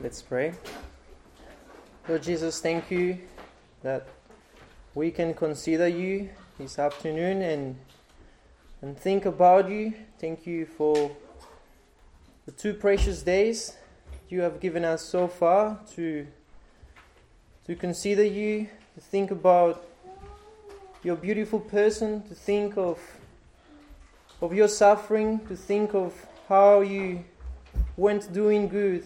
Let's pray. Lord Jesus, thank you that we can consider you this afternoon and and think about you. Thank you for the two precious days you have given us so far to to consider you, to think about your beautiful person, to think of of your suffering, to think of how you went doing good.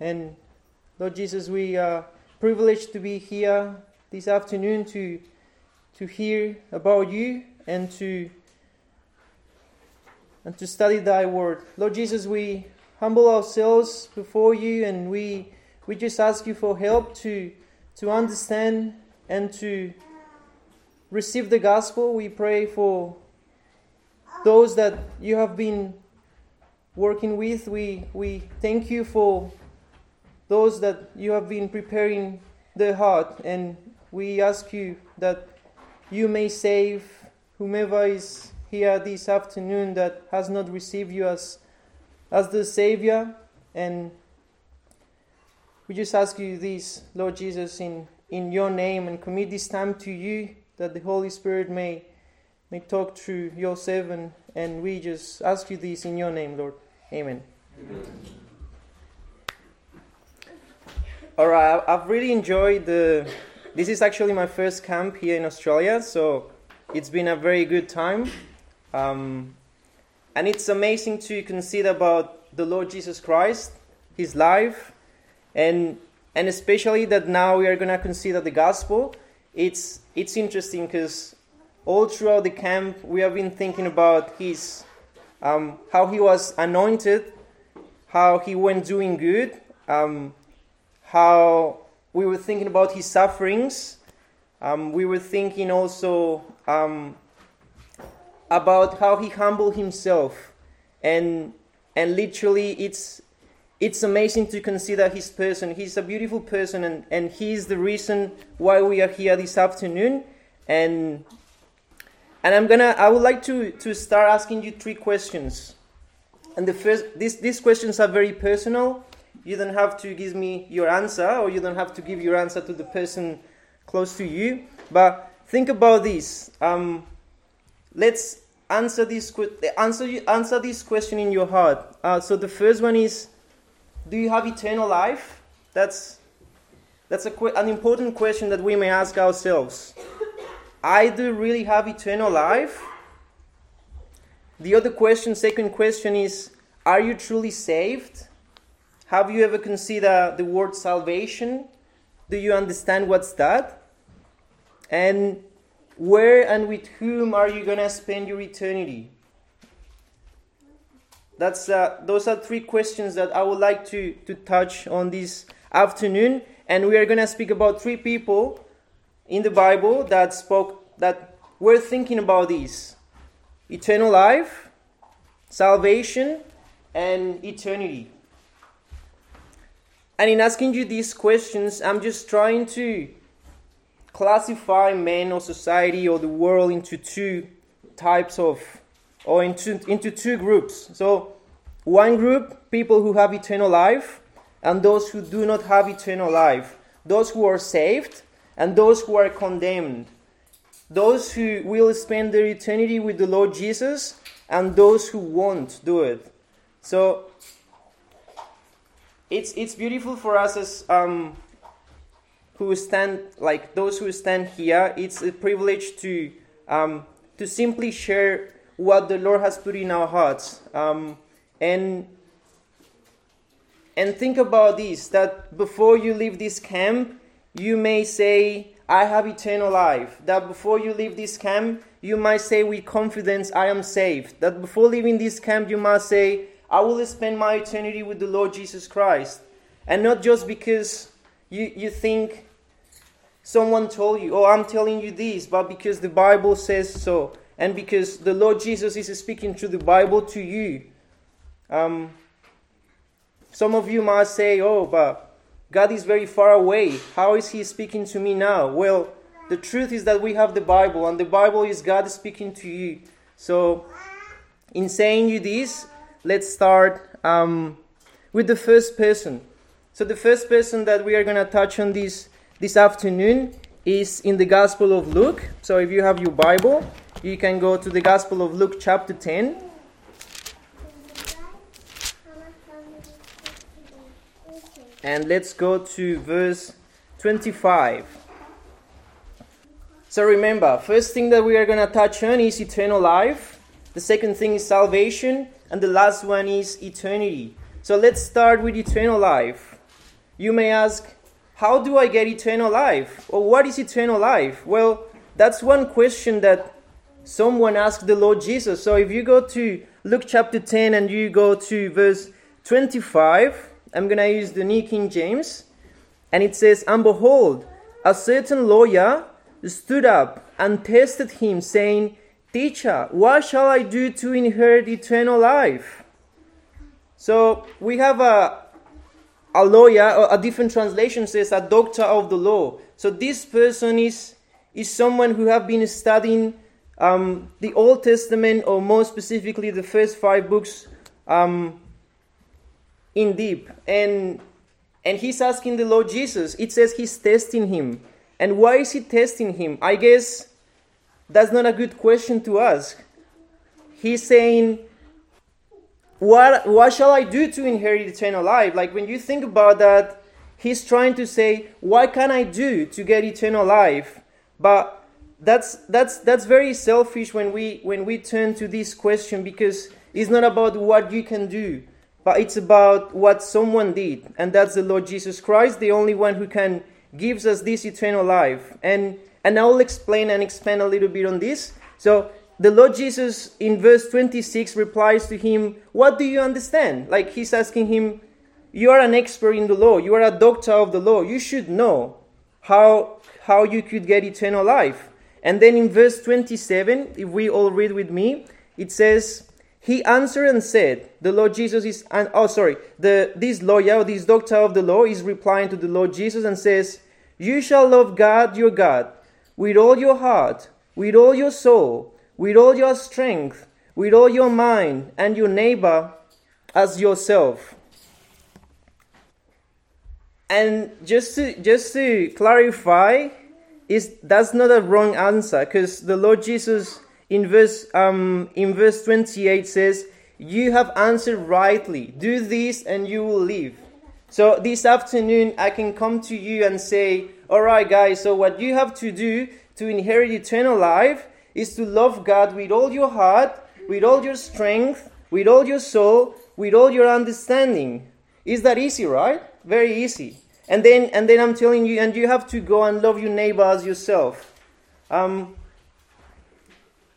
And Lord Jesus, we are privileged to be here this afternoon to to hear about you and to and to study thy word. Lord Jesus, we humble ourselves before you and we we just ask you for help to to understand and to receive the gospel. We pray for those that you have been working with. We we thank you for those that you have been preparing the heart and we ask you that you may save whomever is here this afternoon that has not received you as as the savior. And we just ask you this lord jesus in in your name and commit this time to you that the holy spirit may may talk through your servant. And we just ask you this in your name lord. Amen, amen. All right i've really enjoyed the this is actually my first camp here in australia so it's been a very good time. Um, and it's amazing to consider about the lord jesus christ his life and and especially that now we are going to consider the gospel. It's it's interesting because all throughout the camp we have been thinking about his um, how he was anointed how he went doing good um, how we were thinking about his sufferings. Um, we were thinking also um, about how he humbled himself. And and literally it's it's amazing to consider his person. He's a beautiful person and, and he's the reason why we are here this afternoon. And and i'm gonna i would like to to start asking you three questions. And the first these these questions are very personal you don't have to give me your answer or you don't have to give your answer to the person close to you. But think about this. Um, let's answer this answer answer this question in your heart. Uh, so the first one is do you have eternal life? That's that's a, an important question that we may ask ourselves. I do really have eternal life? The other question second question is are you truly saved have you ever considered the word salvation? Do you understand what's that? And where and with whom are you going to spend your eternity? That's uh, those are three questions that i would like to to touch on this afternoon. And we are going to speak about three people in the bible that spoke that were thinking about this. Eternal life salvation and eternity and in asking you these questions i'm just trying to classify men or society or the world into two types of or into, into two groups. So one group people who have eternal life and those who do not have eternal life. Those who are saved and those who are condemned. Those who will spend their eternity with the lord jesus and those who won't do it. So it's it's beautiful for us as um, who stand like those who stand here. It's a privilege to um, to simply share what the Lord has put in our hearts, um, and and think about this: that before you leave this camp, you may say, "I have eternal life." That before you leave this camp, you might say with confidence, "I am saved." That before leaving this camp, you must say, I will spend my eternity with the Lord Jesus Christ. And not just because you, you think someone told you, oh, I'm telling you this, but because the Bible says so, and because the Lord Jesus is speaking through the Bible to you. Um, some of you might say, oh, but God is very far away. How is He speaking to me now? Well, the truth is that we have the Bible, and the Bible is God speaking to you. So, in saying you this, let's start um, with the first person. So the first person that we are going to touch on this this afternoon is in the Gospel of Luke. So if you have your Bible, you can go to the Gospel of Luke chapter 10. And let's go to verse 25. So remember, first thing that we are going to touch on is eternal life. The second thing is salvation, and the last one is eternity. So let's start with eternal life. You may ask, how do I get eternal life? Or what is eternal life? Well, that's one question that someone asked the Lord Jesus. So if you go to Luke chapter 10 and you go to verse 25, I'm going to use the New King James. And it says, And behold, a certain lawyer stood up and tested him, saying, Teacher, what shall I do to inherit eternal life? So we have a, a lawyer, a different translation says a doctor of the law. So this person is, is someone who have been studying um, the Old Testament, or more specifically the first five books, um, in deep. And and he's asking the Lord Jesus. It says he's testing him. And why is he testing him? I guess that's not a good question to ask. He's saying, what, what shall I do to inherit eternal life? Like when you think about that, he's trying to say, what can I do to get eternal life? But that's that's that's very selfish when we when we turn to this question because it's not about what you can do, but it's about what someone did, and that's the Lord Jesus Christ, the only one who can gives us this eternal life. And and I will explain and expand a little bit on this. So the Lord Jesus in verse 26 replies to him, What do you understand? Like he's asking him, You are an expert in the law, you are a doctor of the law, you should know how how you could get eternal life. And then in verse 27, if we all read with me, it says, He answered and said, The Lord Jesus is, oh, sorry, the, this lawyer, this doctor of the law, is replying to the Lord Jesus and says, You shall love God your God with all your heart, with all your soul, with all your strength, with all your mind, and your neighbor as yourself. And just to just to clarify, is that's not a wrong answer because the Lord Jesus in verse um, in verse 28 says, "You have answered rightly. Do this and you will live." So this afternoon I can come to you and say, "All right, guys. So what you have to do to inherit eternal life is to love God with all your heart, with all your strength, with all your soul, with all your understanding." Is that easy, right? Very easy. And then, and then I'm telling you, and you have to go and love your neighbor as yourself. Um,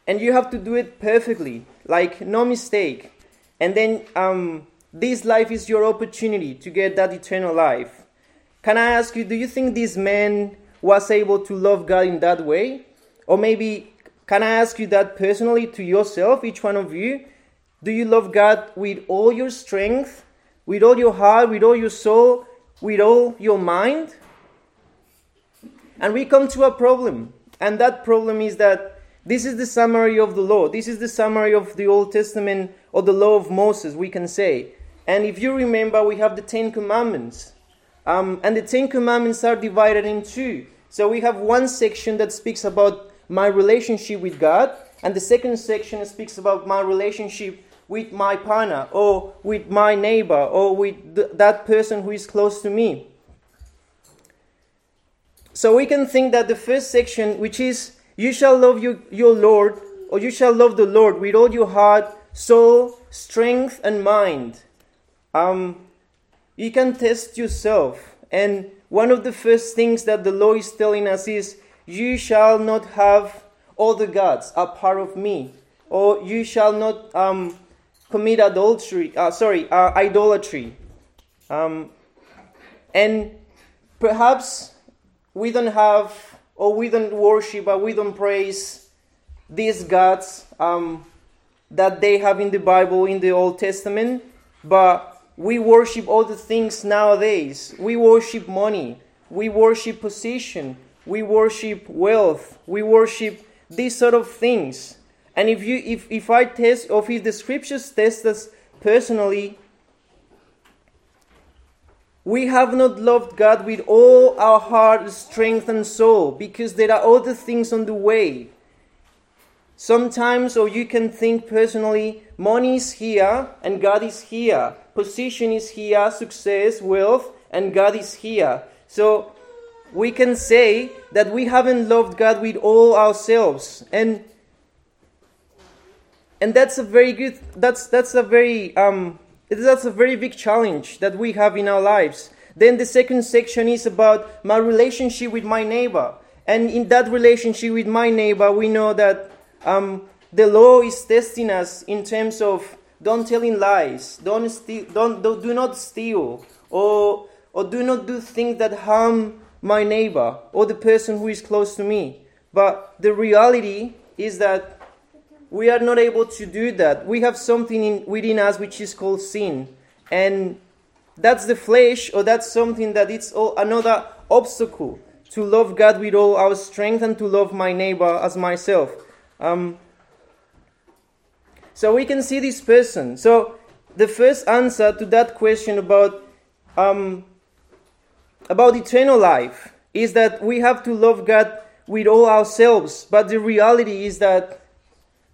and you have to do it perfectly, like no mistake. And then um, this life is your opportunity to get that eternal life. Can I ask you, do you think this man was able to love God in that way? Or maybe, can I ask you that personally to yourself, each one of you? Do you love God with all your strength, with all your heart, with all your soul, with all your mind? And we come to a problem. And that problem is that this is the summary of the law. This is the summary of the Old Testament or the law of Moses, we can say. And if you remember, we have the Ten Commandments. Um, and the Ten Commandments are divided in two. So we have one section that speaks about my relationship with God, and the second section speaks about my relationship with my partner, or with my neighbor, or with th- that person who is close to me. So we can think that the first section, which is you shall love your, your Lord, or you shall love the Lord with all your heart, soul, strength, and mind. Um, you can test yourself. And one of the first things that the law is telling us is, You shall not have other gods apart of me, or you shall not um, commit adultery, uh, sorry, uh, idolatry. Um, and perhaps we don't have, or we don't worship, or we don't praise these gods um, that they have in the Bible, in the Old Testament, but we worship other things nowadays. We worship money, we worship position, we worship wealth, we worship these sort of things. And if you if, if I test or if the scriptures test us personally, we have not loved God with all our heart, strength, and soul because there are other things on the way. Sometimes, or you can think personally, money is here and God is here. Position is here, success, wealth, and God is here. So we can say that we haven't loved God with all ourselves. And and that's a very good that's that's a very um that's a very big challenge that we have in our lives. Then the second section is about my relationship with my neighbor. And in that relationship with my neighbor, we know that um, the law is testing us in terms of don't telling lies, don't steal, don't, don't do not steal, or or do not do things that harm my neighbor or the person who is close to me. But the reality is that we are not able to do that. We have something in, within us which is called sin. And that's the flesh, or that's something that it's all, another obstacle to love God with all our strength and to love my neighbor as myself. Um, so we can see this person. So the first answer to that question about um, about eternal life is that we have to love God with all ourselves. But the reality is that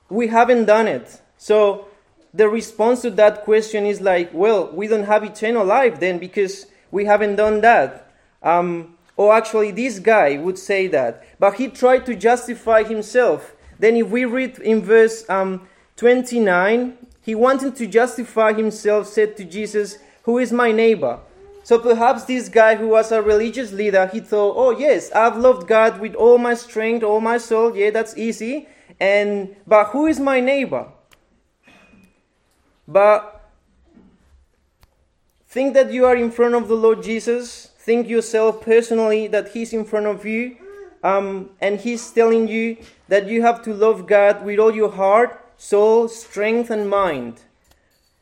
we haven't done it. So the response to that question is like, well, we don't have eternal life then because we haven't done that. Um, or actually, this guy would say that. But he tried to justify himself. Then, if we read in verse um, 29, he wanted to justify himself, said to Jesus, Who is my neighbor? So perhaps this guy who was a religious leader, he thought, Oh, yes, I've loved God with all my strength, all my soul. Yeah, that's easy. And but who is my neighbor? But think that you are in front of the Lord Jesus. Think yourself personally that He's in front of you, um, and He's telling you that you have to love God with all your heart, soul, strength, and mind.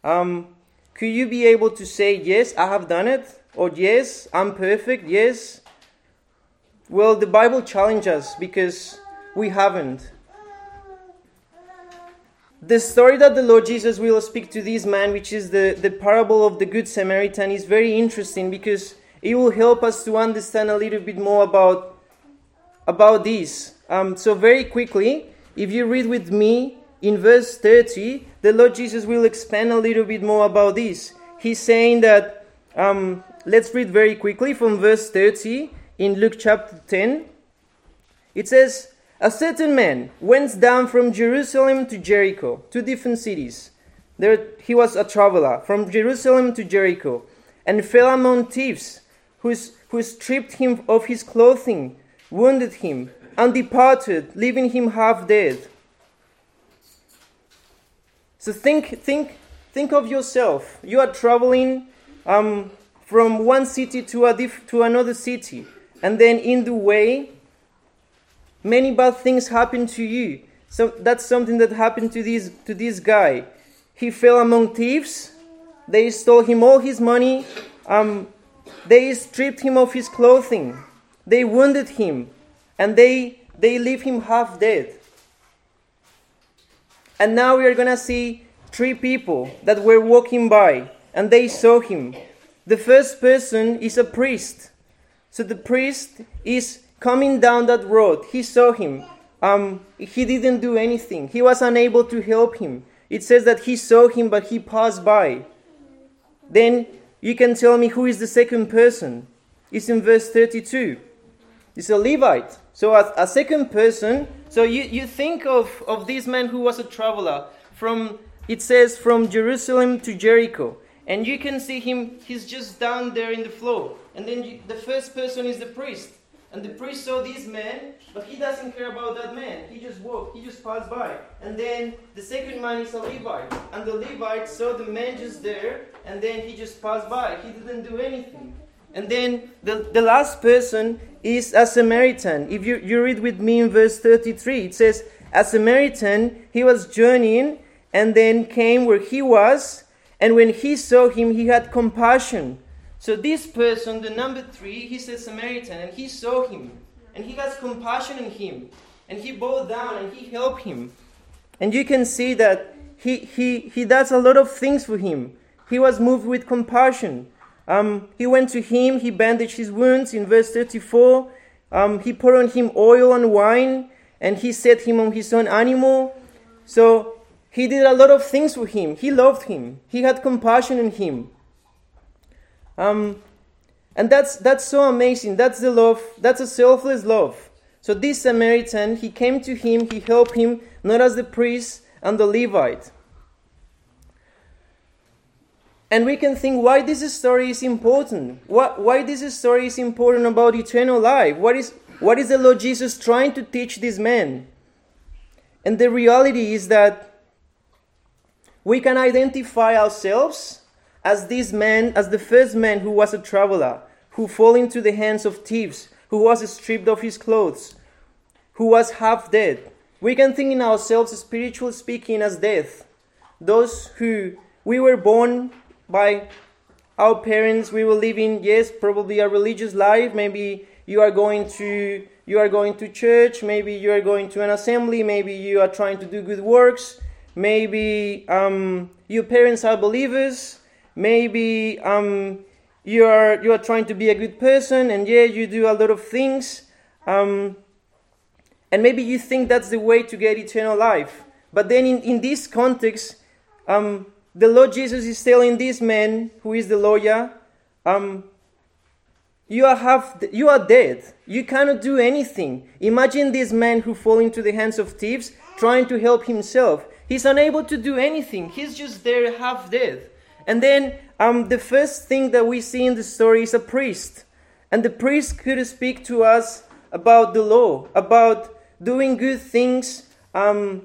Um, could you be able to say, Yes, I have done it? Or Yes, I'm perfect? Yes? Well, the Bible challenges us because we haven't. The story that the Lord Jesus will speak to this man, which is the, the parable of the Good Samaritan, is very interesting because it will help us to understand a little bit more about, about this. Um, so, very quickly, if you read with me in verse 30, the Lord Jesus will expand a little bit more about this. He's saying that, um, let's read very quickly from verse 30 in Luke chapter 10. It says, a certain man went down from Jerusalem to Jericho, two different cities. There he was a traveler from Jerusalem to Jericho, and fell among thieves, who, who stripped him of his clothing, wounded him, and departed, leaving him half dead. So think, think, think of yourself. You are traveling um, from one city to, a diff- to another city, and then in the way many bad things happen to you. So that's something that happened to this to this guy. He fell among thieves. They stole him all his money. Um, they stripped him of his clothing. They wounded him, and they they leave him half dead. And now we are gonna see three people that were walking by, and they saw him. The first person is a priest. So the priest is coming down that road, he saw him. Um, he didn't do anything. He was unable to help him. It says that he saw him, but he passed by. Then you can tell me who is the second person. It's in verse 32. It's a Levite. So a, a second person. So you, you think of, of this man who was a traveler from, it says, from Jerusalem to Jericho. And you can see him, he's just down there in the floor. And then you, the first person is the priest. And the priest saw this man, but he doesn't care about that man. He just walked, he just passed by. And then the second man is a Levite. And the Levite saw the man just there, and then he just passed by. He didn't do anything. And then the, the last person is a Samaritan. If you, you read with me in verse 33, it says, A Samaritan, he was journeying and then came where he was, and when he saw him, he had compassion so this person, the number three, he's a Samaritan, and he saw him, and he has compassion on him, and he bowed down and he helped him. And you can see that he, he, he does a lot of things for him. He was moved with compassion. Um, he went to him, he bandaged his wounds in verse 34. Um, he poured on him oil and wine, and he set him on his own animal. So he did a lot of things for him. He loved him, he had compassion on him. Um, and that's, that's so amazing. That's the love, that's a selfless love. So this Samaritan, he came to him, he helped him, not as the priest and the Levite. And we can think why this story is important. Why this story is important about eternal life. What is, what is the Lord Jesus trying to teach these men? And the reality is that we can identify ourselves as this man, as the first man who was a traveler, who fell into the hands of thieves, who was stripped of his clothes, who was half dead. We can think in ourselves, spiritually speaking, as death. Those who we were born by our parents, we were living, yes, probably a religious life. Maybe you are going to you are going to church, maybe you are going to an assembly, maybe you are trying to do good works, maybe um, your parents are believers, maybe um, you are you are trying to be a good person, and yeah, you do a lot of things, um, and maybe you think that's the way to get eternal life. But then, in, in this context, um, the Lord Jesus is telling this man who is the lawyer, um, you are half, you are dead. You cannot do anything. Imagine this man who fall into the hands of thieves, trying to help himself. He's unable to do anything. He's just there, half dead. And then um, the first thing that we see in the story is a priest. And the priest could speak to us about the law, about doing good things um,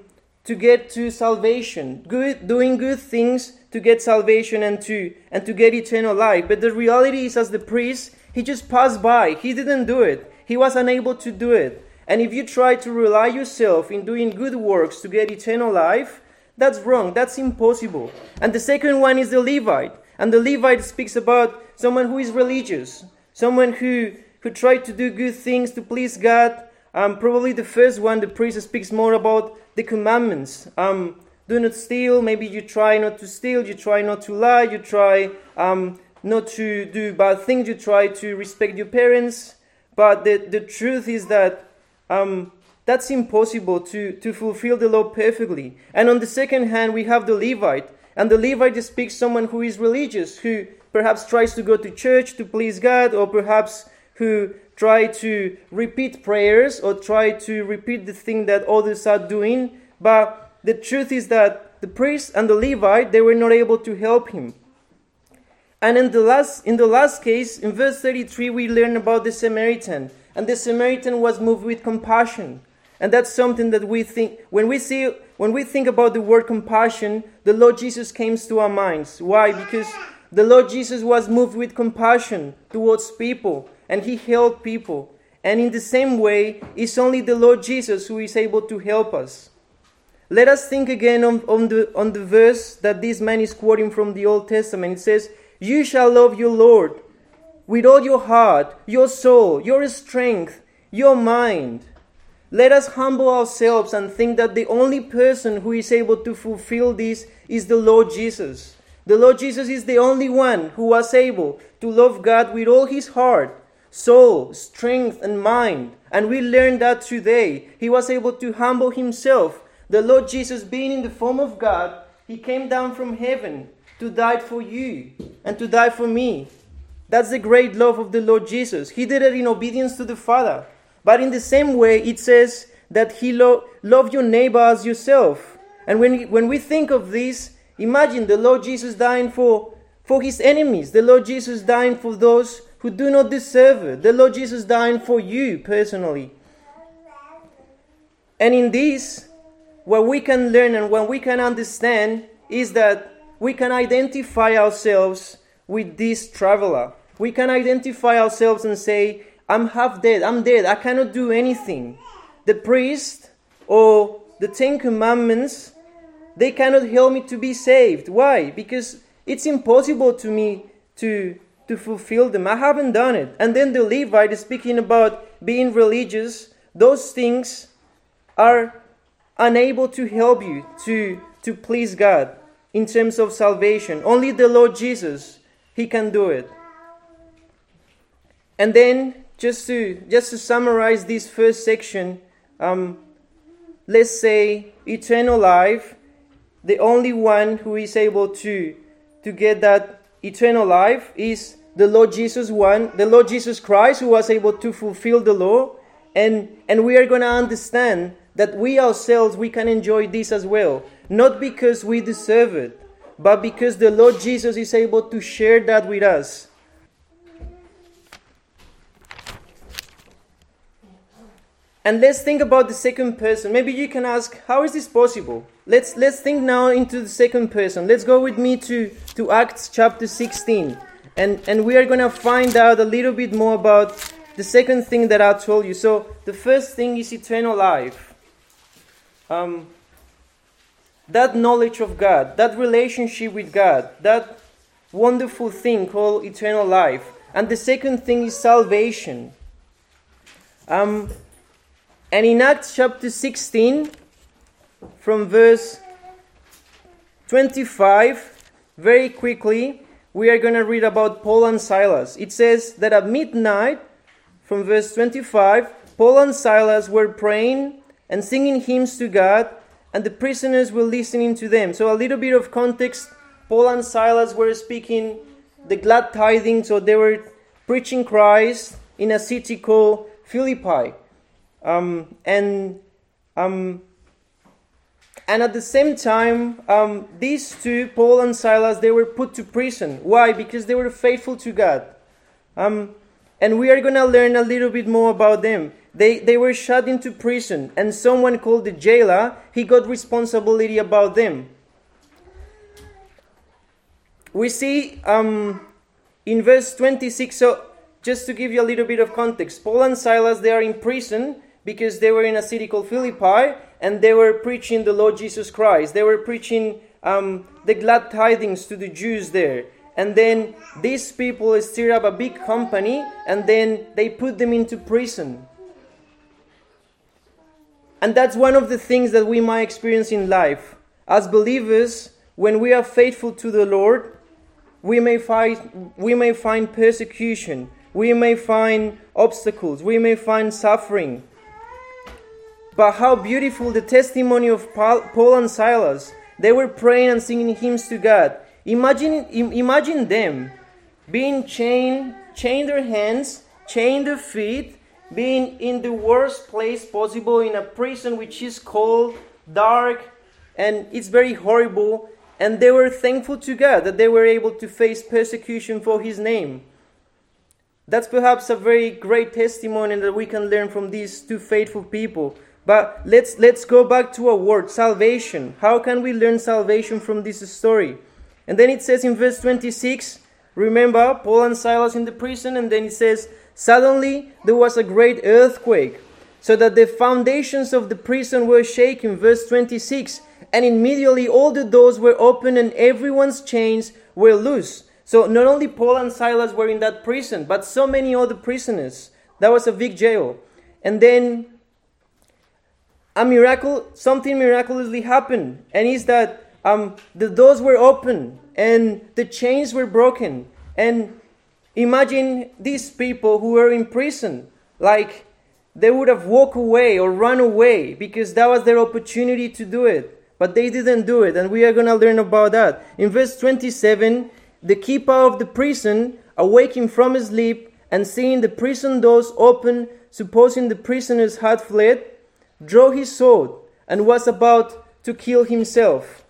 to get to salvation, good, doing good things to get salvation and to, and to get eternal life. But the reality is, as the priest, he just passed by. He didn't do it. He was unable to do it. And if you try to rely yourself in doing good works to get eternal life, that's wrong. That's impossible. And the second one is the Levite. And the Levite speaks about someone who is religious, someone who, who tried to do good things to please God. Um, probably the first one, the priest speaks more about the commandments. Um, do not steal. Maybe you try not to steal. You try not to lie. You try um, not to do bad things. You try to respect your parents. But the, the truth is that um, that's impossible to, to fulfill the law perfectly. And on the second hand, we have the Levite. And the Levite speaks someone who is religious, who perhaps tries to go to church to please God, or perhaps who try to repeat prayers or try to repeat the thing that others are doing. But the truth is that the priest and the Levite, they were not able to help him. And in the last in the last case, in verse 33, we learn about the Samaritan. And the Samaritan was moved with compassion. And that's something that we think when we see when we think about the word compassion, the Lord Jesus comes to our minds. Why? Because the Lord Jesus was moved with compassion towards people and he helped people. And in the same way, it's only the Lord Jesus who is able to help us. Let us think again on, on, the, on the verse that this man is quoting from the Old Testament. It says, You shall love your Lord with all your heart, your soul, your strength, your mind. Let us humble ourselves and think that the only person who is able to fulfill this is the Lord Jesus. The Lord Jesus is the only one who was able to love God with all his heart, soul, strength, and mind. And we learned that today. He was able to humble himself. The Lord Jesus, being in the form of God, he came down from heaven to die for you and to die for me. That's the great love of the Lord Jesus. He did it in obedience to the Father. But in the same way, it says that he lo- love your neighbor as yourself. And when, when we think of this, imagine the Lord Jesus dying for, for his enemies, the Lord Jesus dying for those who do not deserve it, the Lord Jesus dying for you personally. And in this, what we can learn and what we can understand is that we can identify ourselves with this traveler. We can identify ourselves and say, I'm half dead. I'm dead. I cannot do anything. The priest or the Ten Commandments, they cannot help me to be saved. Why? Because it's impossible to me to, to fulfill them. I haven't done it. And then the Levite is speaking about being religious. Those things are unable to help you to, to please God in terms of salvation. Only the Lord Jesus, He can do it. and then just to just to summarize this first section, um, let's say eternal life, the only one who is able to to get that eternal life is the Lord Jesus one, the Lord Jesus Christ who was able to fulfill the law, and and we are going to understand that we ourselves we can enjoy this as well, not because we deserve it, but because the Lord Jesus is able to share that with us. And let's think about the second person. Maybe you can ask, how is this possible? Let's let's think now into the second person. Let's go with me to, to Acts chapter 16. And and we are gonna find out a little bit more about the second thing that I told you. So the first thing is eternal life. Um, that knowledge of God, that relationship with God, that wonderful thing called eternal life. And the second thing is salvation. Um, and in Acts chapter 16, from verse 25, very quickly, we are going to read about Paul and Silas. It says that at midnight, from verse 25, Paul and Silas were praying and singing hymns to God, and the prisoners were listening to them. So, a little bit of context Paul and Silas were speaking the glad tidings, so they were preaching Christ in a city called Philippi. Um, and um, and at the same time, um, these two, Paul and Silas, they were put to prison. Why? Because they were faithful to God. Um, and we are going to learn a little bit more about them. They, they were shut into prison, and someone called the jailer, he got responsibility about them. We see um, in verse 26, so just to give you a little bit of context, Paul and Silas, they are in prison, because they were in a city called Philippi and they were preaching the Lord Jesus Christ. They were preaching um, the glad tidings to the Jews there. And then these people stirred up a big company and then they put them into prison. And that's one of the things that we might experience in life. As believers, when we are faithful to the Lord, we may find, we may find persecution, we may find obstacles, we may find suffering. But how beautiful the testimony of Paul and Silas. They were praying and singing hymns to God. Imagine, imagine them being chained, chained their hands, chained their feet, being in the worst place possible in a prison which is cold, dark, and it's very horrible. And they were thankful to God that they were able to face persecution for His name. That's perhaps a very great testimony that we can learn from these two faithful people. But let's let's go back to a word, salvation. How can we learn salvation from this story? And then it says in verse 26, remember Paul and Silas in the prison, and then it says, Suddenly there was a great earthquake, so that the foundations of the prison were shaken. Verse 26, and immediately all the doors were open and everyone's chains were loose. So not only Paul and Silas were in that prison, but so many other prisoners. That was a big jail. And then a miracle, something miraculously happened, and is that um, the doors were open and the chains were broken. And imagine these people who were in prison, like they would have walked away or run away because that was their opportunity to do it. But they didn't do it, and we are going to learn about that. In verse 27, the keeper of the prison, awaking from his sleep and seeing the prison doors open, supposing the prisoners had fled, drew his sword and was about to kill himself.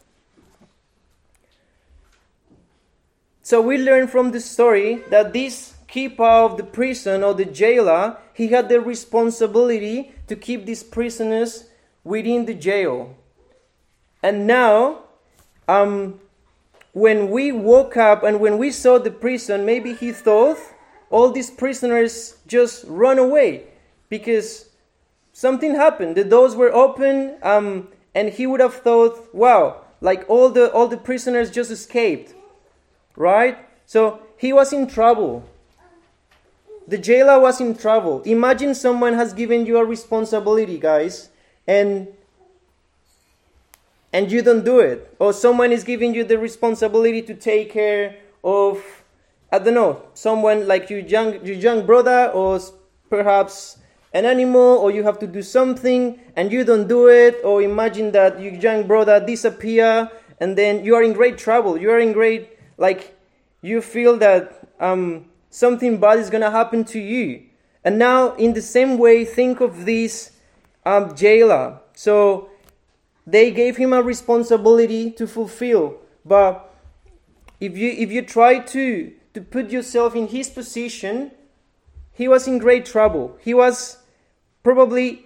So we learn from the story that this keeper of the prison or the jailer, he had the responsibility to keep these prisoners within the jail. And now, um, when we woke up and when we saw the prison, maybe he thought all these prisoners just run away because something happened. The doors were open, um, and he would have thought, "Wow, like all the all the prisoners just escaped." Right? So he was in trouble. The jailer was in trouble. Imagine someone has given you a responsibility, guys, and and you don't do it. Or someone is giving you the responsibility to take care of I don't know, someone like your young, your young brother, or perhaps an animal, or you have to do something and you don't do it, or imagine that your young brother disappear and then you are in great trouble. You are in great, like, you feel that um, something bad is gonna happen to you. And now, in the same way, think of this um, jailer. So they gave him a responsibility to fulfill, but if you if you try to to put yourself in his position, he was in great trouble. He was probably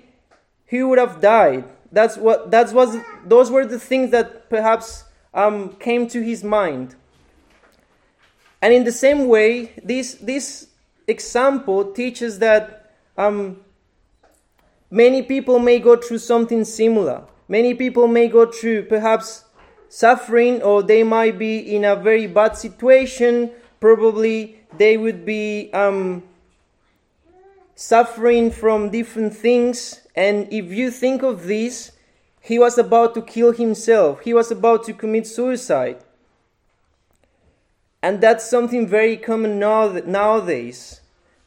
he would have died. That's what that was. Those were the things that perhaps um, came to his mind. And in the same way, this this example teaches that um, many people may go through something similar. Many people may go through perhaps suffering, or they might be in a very bad situation. Probably they would be um, suffering from different things. And if you think of this, he was about to kill himself, he was about to commit suicide. And that's something very common now, nowadays.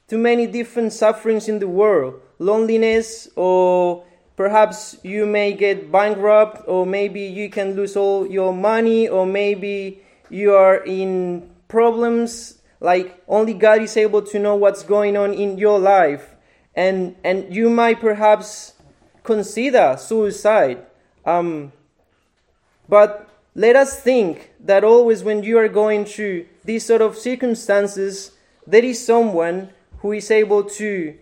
Too many different sufferings in the world loneliness, or perhaps you may get bankrupt, or maybe you can lose all your money, or maybe you are in problems like only God is able to know what's going on in your life. And, and you might perhaps consider suicide. Um, but let us think that always when you are going through these sort of circumstances, there is someone who is able to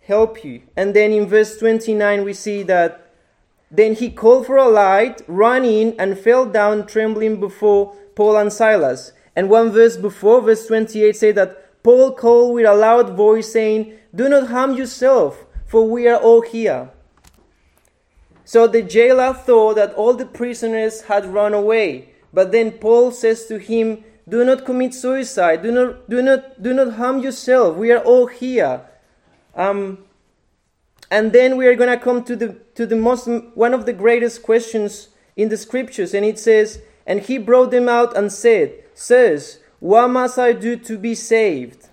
help you. And then in verse 29, we see that then he called for a light, ran in, and fell down trembling before Paul and Silas. And one verse before, verse 28, say that Paul called with a loud voice, saying, Do not harm yourself, for we are all here. So the jailer thought that all the prisoners had run away. But then Paul says to him, Do not commit suicide. Do not, do not, do not harm yourself. We are all here. Um, and then we are going to come to the, to the most, one of the greatest questions in the scriptures. And it says, And he brought them out and said, Sirs, what must I do to be saved?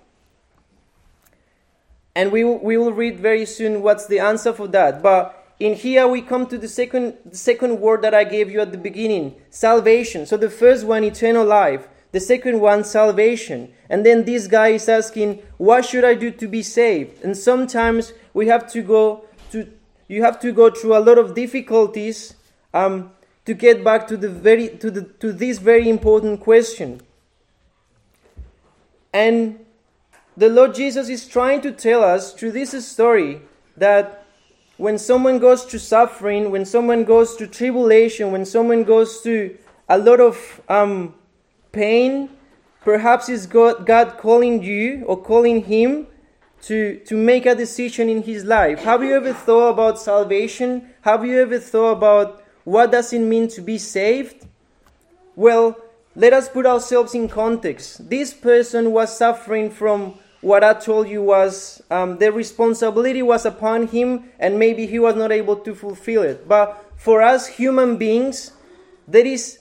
And we, we will read very soon what's the answer for that. But in here we come to the second, the second word that I gave you at the beginning salvation. So the first one, eternal life. The second one, salvation. And then this guy is asking, What should I do to be saved? And sometimes we have to go to, you have to go through a lot of difficulties um, to get back to, the very, to, the, to this very important question. And the Lord Jesus is trying to tell us through this story that when someone goes through suffering, when someone goes through tribulation, when someone goes through a lot of um, pain, perhaps it's God, God calling you or calling him to, to make a decision in his life. Have you ever thought about salvation? Have you ever thought about what does it mean to be saved? Well, let us put ourselves in context. This person was suffering from what I told you was um, the responsibility was upon him, and maybe he was not able to fulfill it. But for us human beings, there is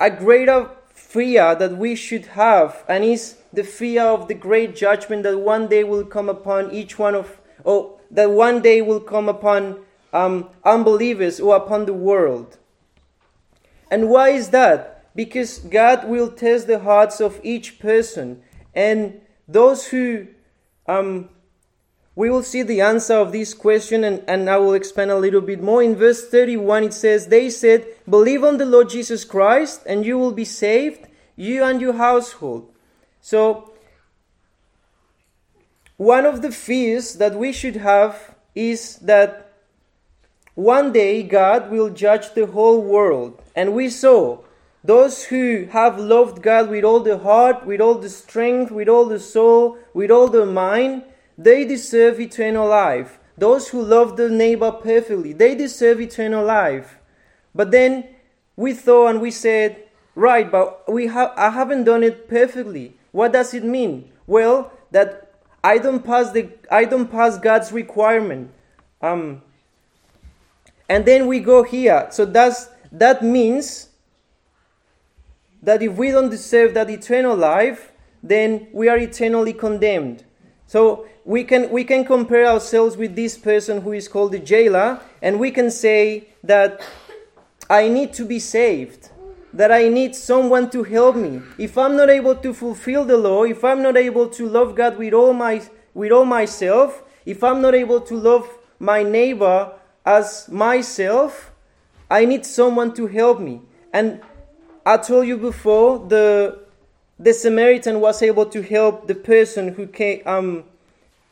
a greater fear that we should have, and is the fear of the great judgment that one day will come upon each one of, or that one day will come upon um, unbelievers or upon the world. And why is that? Because God will test the hearts of each person, and those who, um, we will see the answer of this question and, and I will expand a little bit more. In verse 31, it says, They said, Believe on the Lord Jesus Christ and you will be saved, you and your household. So, one of the fears that we should have is that one day God will judge the whole world. And we saw those who have loved God with all the heart, with all the strength, with all the soul, with all the mind, they deserve eternal life. Those who love their neighbor perfectly, they deserve eternal life. But then we thought and we said, right, but we have I haven't done it perfectly. What does it mean? Well, that I don't pass the I don't pass God's requirement. Um, and then we go here. So that's that means that if we don't deserve that eternal life, then we are eternally condemned. So we can we can compare ourselves with this person who is called the jailer, and we can say that I need to be saved, that I need someone to help me. If I'm not able to fulfill the law, if I'm not able to love God with all my with all myself, if I'm not able to love my neighbor as myself, I need someone to help me. And I told you before, the the Samaritan was able to help the person who came, um,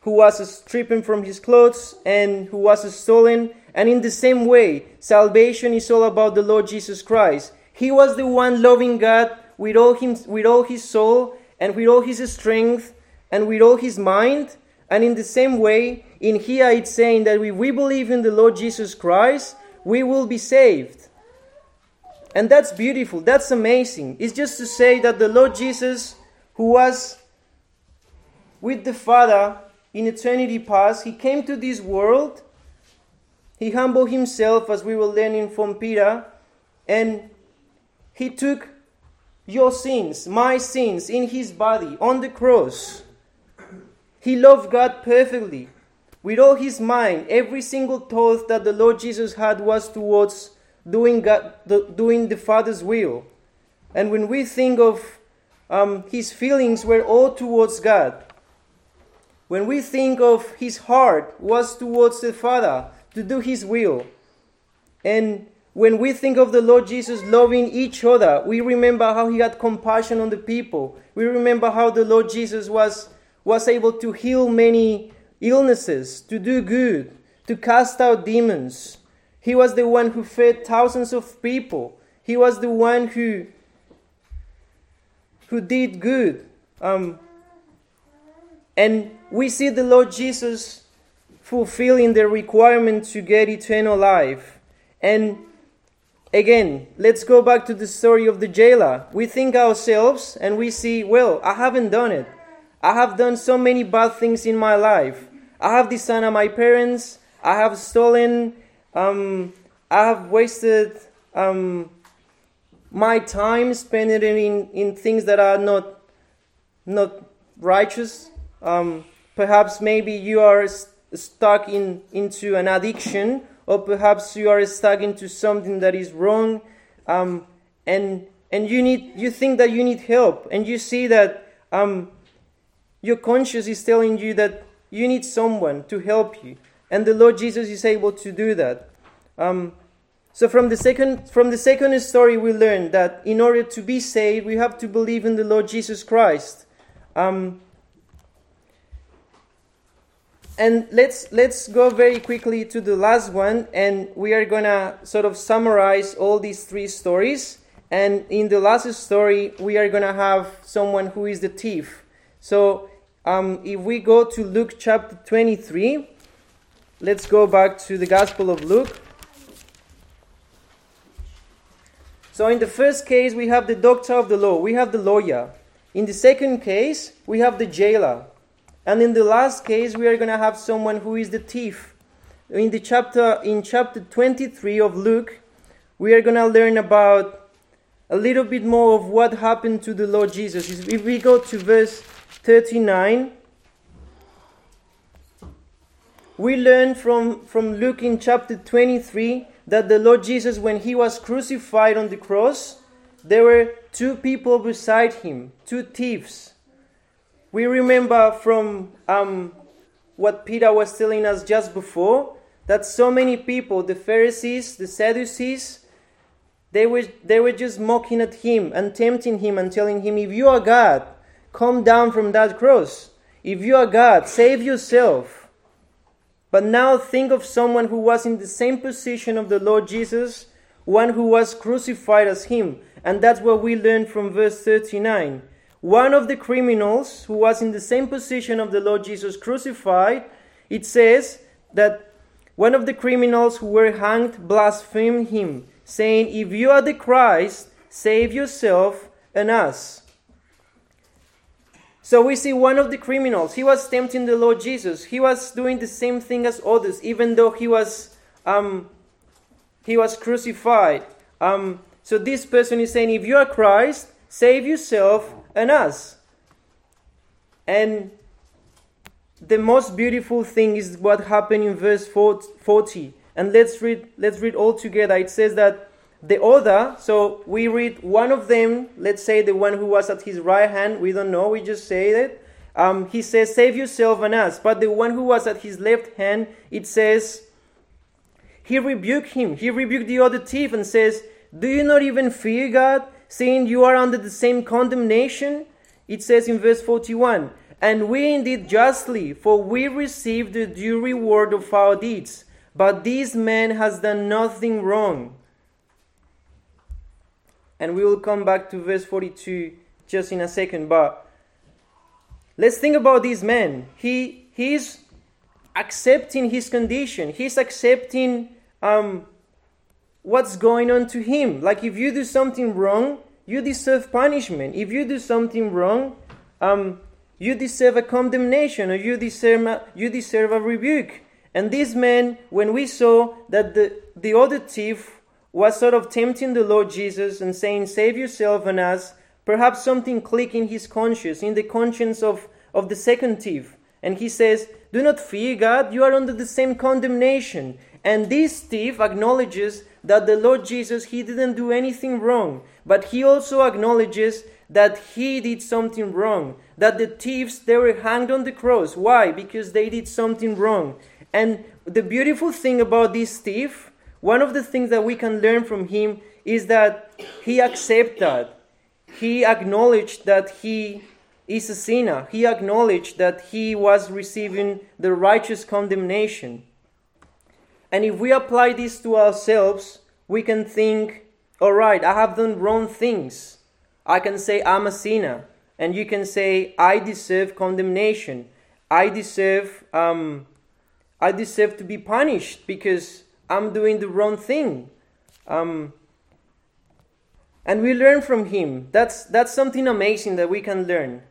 who was stripping from his clothes and who was stolen. And in the same way, salvation is all about the Lord Jesus Christ. He was the one loving God with all him, with all his soul and with all his strength and with all his mind. And in the same way, in here it's saying that if we believe in the Lord Jesus Christ, we will be saved. And that's beautiful. That's amazing. It's just to say that the Lord Jesus, who was with the Father in eternity past, he came to this world. He humbled himself, as we were learning from Peter, and he took your sins, my sins, in his body on the cross. He loved God perfectly. With all his mind, every single thought that the Lord Jesus had was towards doing, God, the, doing the Father's will. And when we think of um, his feelings were all towards God, when we think of his heart was towards the Father to do his will, and when we think of the Lord Jesus loving each other, we remember how he had compassion on the people. We remember how the Lord Jesus was, was able to heal many illnesses, to do good, to cast out demons. He was the one who fed thousands of people. He was the one who, who did good. Um, and we see the Lord Jesus fulfilling the requirement to get eternal life. And again, let's go back to the story of the jailer. We think ourselves and we see, well, I haven't done it. I have done so many bad things in my life. I have dishonored my parents. I have stolen um, I have wasted um, my time spending in, in things that are not not righteous. Um, perhaps maybe you are st- stuck in into an addiction, or perhaps you are stuck into something that is wrong, um, and and you need you think that you need help, and you see that um, your conscience is telling you that you need someone to help you. And the Lord Jesus is able to do that. Um, so from the second from the second story, we learn that in order to be saved, we have to believe in the Lord Jesus Christ. Um, and let's let's go very quickly to the last one, and we are gonna sort of summarize all these three stories. And in the last story, we are gonna have someone who is the thief. So um, if we go to Luke chapter 23, Let's go back to the Gospel of Luke. So, in the first case, we have the doctor of the law, we have the lawyer. In the second case, we have the jailer. And in the last case, we are going to have someone who is the thief. In the chapter in chapter 23 of Luke, we are going to learn about a little bit more of what happened to the Lord Jesus. If we go to verse 39, we learn from, from Luke in chapter 23 that the Lord Jesus, when he was crucified on the cross, there were two people beside him, two thieves. We remember from um, what Peter was telling us just before that so many people, the Pharisees, the Sadducees, they were, they were just mocking at him and tempting him and telling him, If you are God, come down from that cross. If you are God, save yourself. But now think of someone who was in the same position of the Lord Jesus, one who was crucified as him. And that's what we learn from verse 39. One of the criminals who was in the same position of the Lord Jesus crucified, it says that one of the criminals who were hanged blasphemed him, saying, If you are the Christ, save yourself and us. So we see one of the criminals, he was tempting the Lord Jesus. He was doing the same thing as others, even though he was um, he was crucified. Um, so this person is saying, if you are Christ, save yourself and us. And the most beautiful thing is what happened in verse 40. And let's read, let's read all together. It says that the other, so we read one of them, let's say the one who was at his right hand, we don't know, we just say it. Um, he says, Save yourself and us. But the one who was at his left hand, it says, He rebuked him. He rebuked the other thief and says, Do you not even fear God, seeing you are under the same condemnation? It says in verse 41, And we indeed justly, for we received the due reward of our deeds. But this man has done nothing wrong. And we will come back to verse 42 just in a second. But let's think about this man. He he's accepting his condition. He's accepting um, what's going on to him. Like if you do something wrong, you deserve punishment. If you do something wrong, um, you deserve a condemnation or you deserve a, you deserve a rebuke. And this man, when we saw that the, the other thief was sort of tempting the Lord Jesus and saying, Save yourself and us, perhaps something clicked in his conscience, in the conscience of, of the second thief. And he says, Do not fear God, you are under the same condemnation. And this thief acknowledges that the Lord Jesus, he didn't do anything wrong, but he also acknowledges that he did something wrong, that the thieves, they were hanged on the cross. Why? Because they did something wrong. And the beautiful thing about this thief, one of the things that we can learn from him is that he accepted, he acknowledged that he is a sinner. He acknowledged that he was receiving the righteous condemnation. And if we apply this to ourselves, we can think, all right, I have done wrong things. I can say I'm a sinner. And you can say, I deserve condemnation. I deserve um, I deserve to be punished because I'm doing the wrong thing. Um, and we learn from him. That's, that's something amazing that we can learn.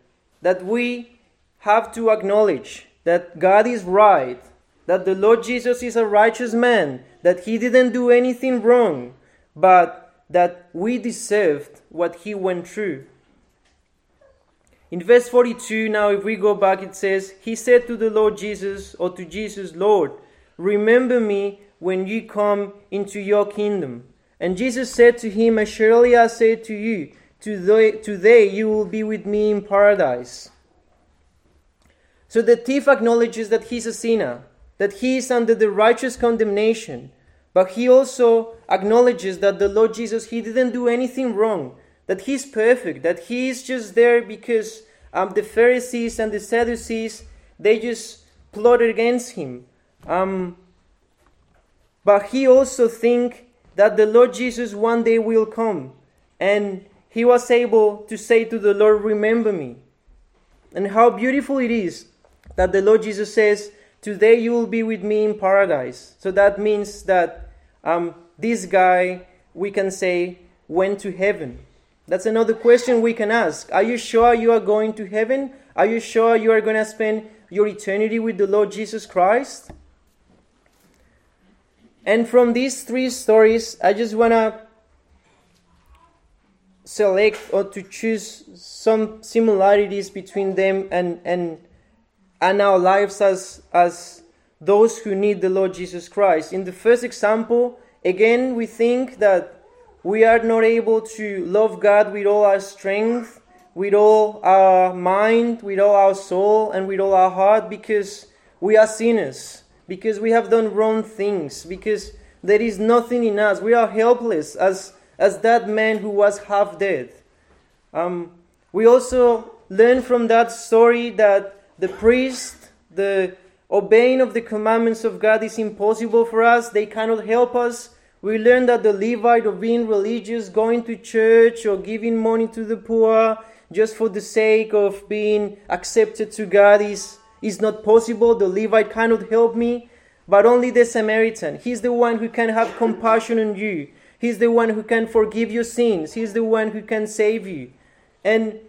That we have to acknowledge that God is right, that the Lord Jesus is a righteous man, that he didn't do anything wrong, but that we deserved what he went through. In verse 42, now if we go back, it says, He said to the Lord Jesus, or to Jesus, Lord, remember me when you come into your kingdom. And Jesus said to him, As surely I say to you, today, you will be with me in paradise. So the thief acknowledges that he's a sinner, that he is under the righteous condemnation, but he also acknowledges that the Lord Jesus, he didn't do anything wrong that he's perfect, that he's just there because um, the Pharisees and the Sadducees, they just plotted against him. Um, but he also think that the Lord Jesus one day will come. And he was able to say to the Lord, Remember me. And how beautiful it is that the Lord Jesus says, Today you will be with me in paradise. So that means that um, this guy, we can say, went to heaven. That's another question we can ask. Are you sure you are going to heaven? Are you sure you are going to spend your eternity with the Lord Jesus Christ? And from these three stories, I just want to select or to choose some similarities between them and, and, and our lives as, as those who need the Lord Jesus Christ. In the first example, again, we think that we are not able to love God with all our strength, with all our mind, with all our soul, and with all our heart because we are sinners, because we have done wrong things, because there is nothing in us. We are helpless as, as that man who was half dead. Um, we also learn from that story that the priest, the obeying of the commandments of God is impossible for us. They cannot help us we learn that the Levite of being religious, going to church or giving money to the poor just for the sake of being accepted to God is, is not possible. The Levite cannot help me, but only the Samaritan. He's the one who can have compassion on you. He's the one who can forgive your sins. He's the one who can save you. And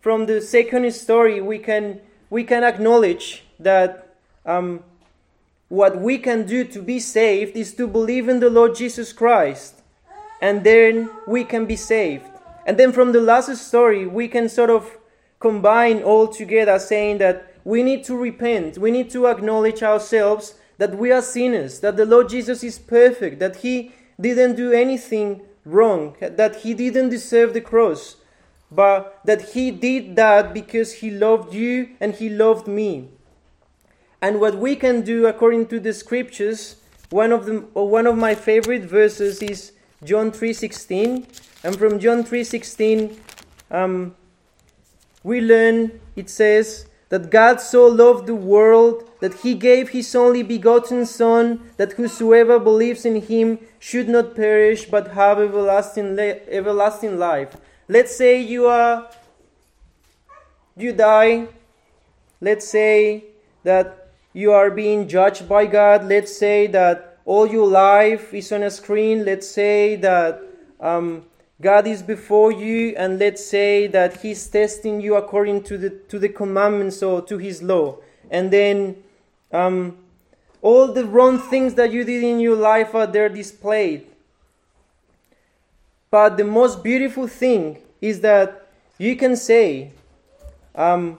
from the second story, we can, we can acknowledge that um, what we can do to be saved is to believe in the Lord Jesus Christ, and then we can be saved. And then from the last story, we can sort of combine all together saying that we need to repent, we need to acknowledge ourselves that we are sinners, that the Lord Jesus is perfect, that He didn't do anything wrong, that He didn't deserve the cross, but that He did that because He loved you and He loved me. And what we can do according to the scriptures, one of, the, one of my favorite verses is John 3.16. And from John 3.16, um, we learn, it says, that God so loved the world that he gave his only begotten Son, that whosoever believes in him should not perish but have everlasting, everlasting life. Let's say you are you die. Let's say that you are being judged by God. Let's say that all your life is on a screen. Let's say that um, God is before you, and let's say that He's testing you according to the to the commandments or to His law, and then um, all the wrong things that you did in your life are there displayed. But the most beautiful thing is that you can say, um,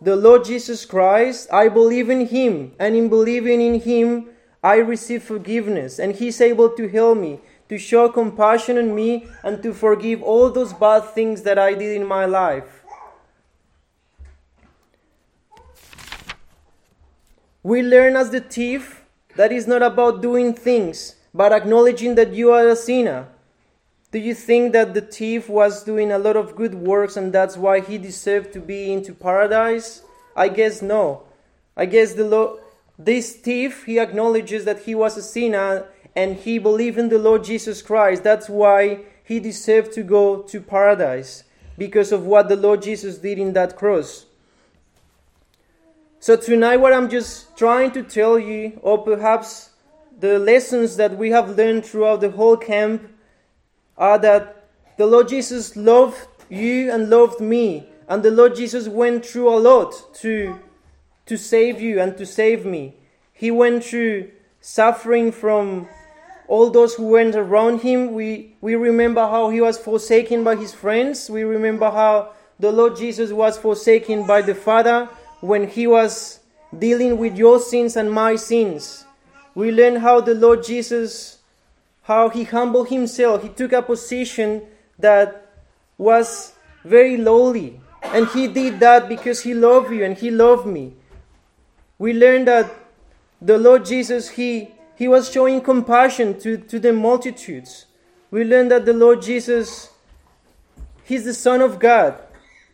"The Lord Jesus Christ, I believe in Him, and in believing in Him, I receive forgiveness, and He's able to heal me." To show compassion on me and to forgive all those bad things that I did in my life. We learn as the thief that is not about doing things, but acknowledging that you are a sinner. Do you think that the thief was doing a lot of good works and that's why he deserved to be into paradise? I guess no. I guess the Lord, this thief he acknowledges that he was a sinner and he believed in the Lord Jesus Christ. That's why he deserved to go to paradise because of what the Lord Jesus did in that cross. So, tonight, what I'm just trying to tell you, or perhaps the lessons that we have learned throughout the whole camp, are that the Lord Jesus loved you and loved me, and the Lord Jesus went through a lot to, to save you and to save me. He went through suffering from all those who went around him. We, we remember how he was forsaken by his friends. We remember how the Lord Jesus was forsaken by the Father when he was dealing with your sins and my sins. We learn how the Lord Jesus, how he humbled himself. He took a position that was very lowly. And he did that because he loved you and he loved me. We learn that the Lord Jesus, he he was showing compassion to, to the multitudes. We learn that the Lord Jesus, He's the Son of God,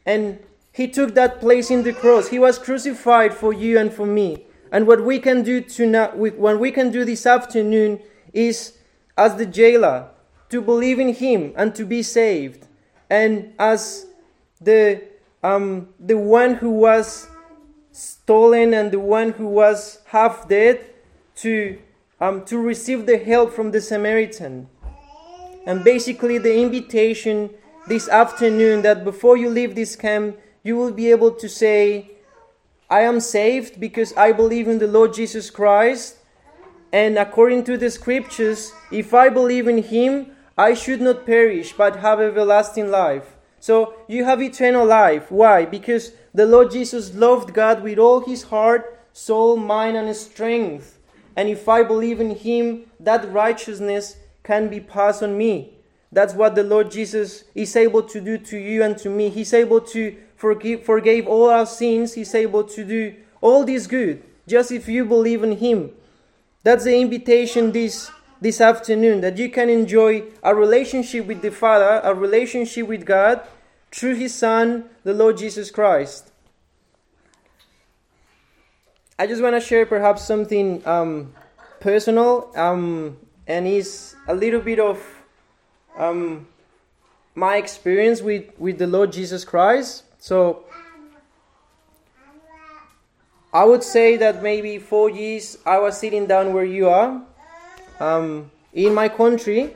and He took that place in the cross. He was crucified for you and for me. And what we can do tonight, what we can do this afternoon is, as the jailer, to believe in Him and to be saved, and as the um, the one who was stolen and the one who was half dead, to um, to receive the help from the Samaritan. And basically, the invitation this afternoon that before you leave this camp, you will be able to say, I am saved because I believe in the Lord Jesus Christ. And according to the scriptures, if I believe in Him, I should not perish but have everlasting life. So you have eternal life. Why? Because the Lord Jesus loved God with all his heart, soul, mind, and strength. And if I believe in Him, that righteousness can be passed on me. That's what the Lord Jesus is able to do to you and to me. He's able to forgive, forgive all our sins. He's able to do all this good, just if you believe in Him. That's the invitation this, this afternoon, that you can enjoy a relationship with the Father, a relationship with God, through His Son, the Lord Jesus Christ. I just want to share perhaps something um, personal, um, and is a little bit of um, my experience with, with the Lord Jesus Christ. So I would say that maybe four years I was sitting down where you are um, in my country,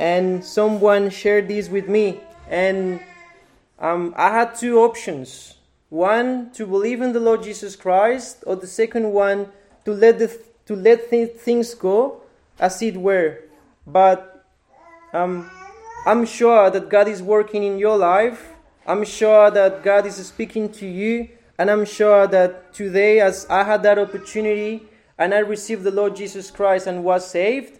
and someone shared this with me, and um, I had two options one, to believe in the Lord Jesus Christ, or the second one, to let, the, to let th- things go as it were. But um, I'm sure that God is working in your life. I'm sure that God is speaking to you. And I'm sure that today, as I had that opportunity and I received the Lord Jesus Christ and was saved,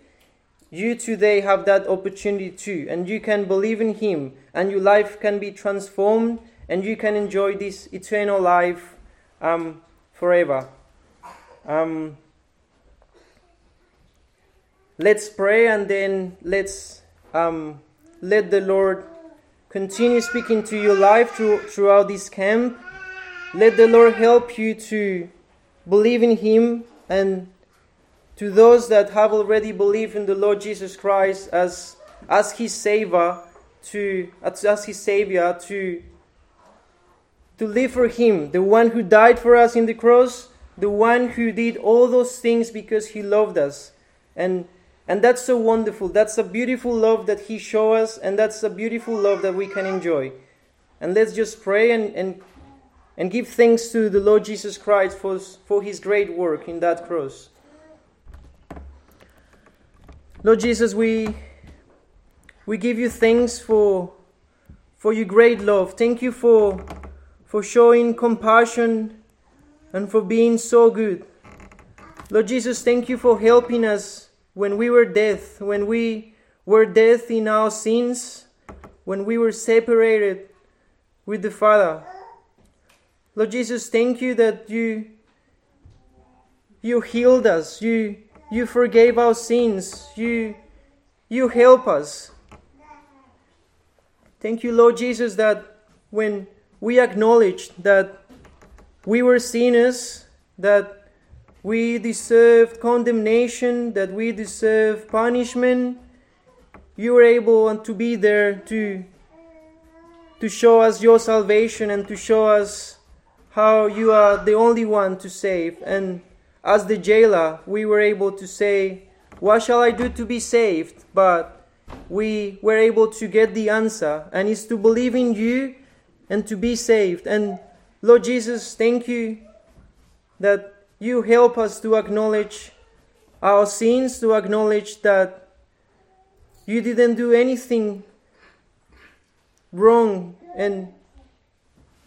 you today have that opportunity too. And you can believe in Him, and your life can be transformed, and you can enjoy this eternal life um, forever. Um, let's pray and then let's um, let the Lord continue speaking to your life through, throughout this camp. Let the Lord help you to believe in Him and to those that have already believed in the Lord Jesus Christ as, as His Savior, to, as His Savior, to, to live for Him, the one who died for us in the cross, the one who did all those things because He loved us. And and that's so wonderful. That's a beautiful love that He shows us, and that's a beautiful love that we can enjoy. And let's just pray and, and, and give thanks to the Lord Jesus Christ for, for His great work in that cross. Lord Jesus, we, we give you thanks for, for your great love. Thank you for, for showing compassion and for being so good. Lord Jesus, thank you for helping us when we were dead, when we were dead in our sins, when we were separated with the Father. Lord Jesus, thank you that you you healed us, you you forgave our sins, you you help us. Thank you, Lord Jesus, that when we acknowledged that we were sinners, that we deserve condemnation, that we deserve punishment. You were able to be there to, to show us your salvation and to show us how you are the only one to save. And as the jailer, we were able to say, What shall I do to be saved? But we were able to get the answer, and it's to believe in you and to be saved. And Lord Jesus, thank you that you help us to acknowledge our sins, to acknowledge that you didn't do anything wrong and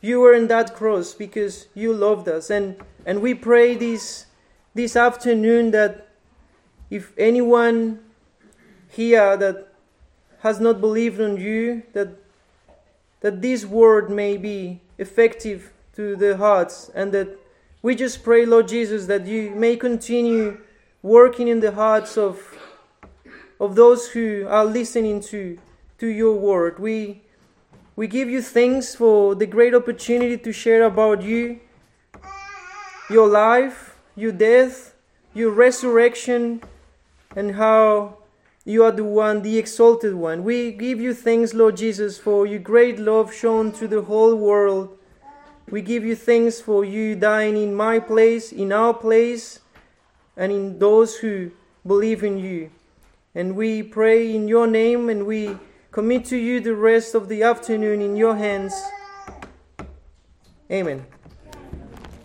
you were in that cross because you loved us and and we pray this this afternoon that if anyone here that has not believed on you that that this word may be effective to the hearts and that we just pray, Lord Jesus, that you may continue working in the hearts of, of those who are listening to, to your word. We, we give you thanks for the great opportunity to share about you, your life, your death, your resurrection, and how you are the one, the exalted one. We give you thanks, Lord Jesus, for your great love shown to the whole world we give you thanks for you dying in my place, in our place, and in those who believe in you. And we pray in your name and we commit to you the rest of the afternoon in your hands. Amen.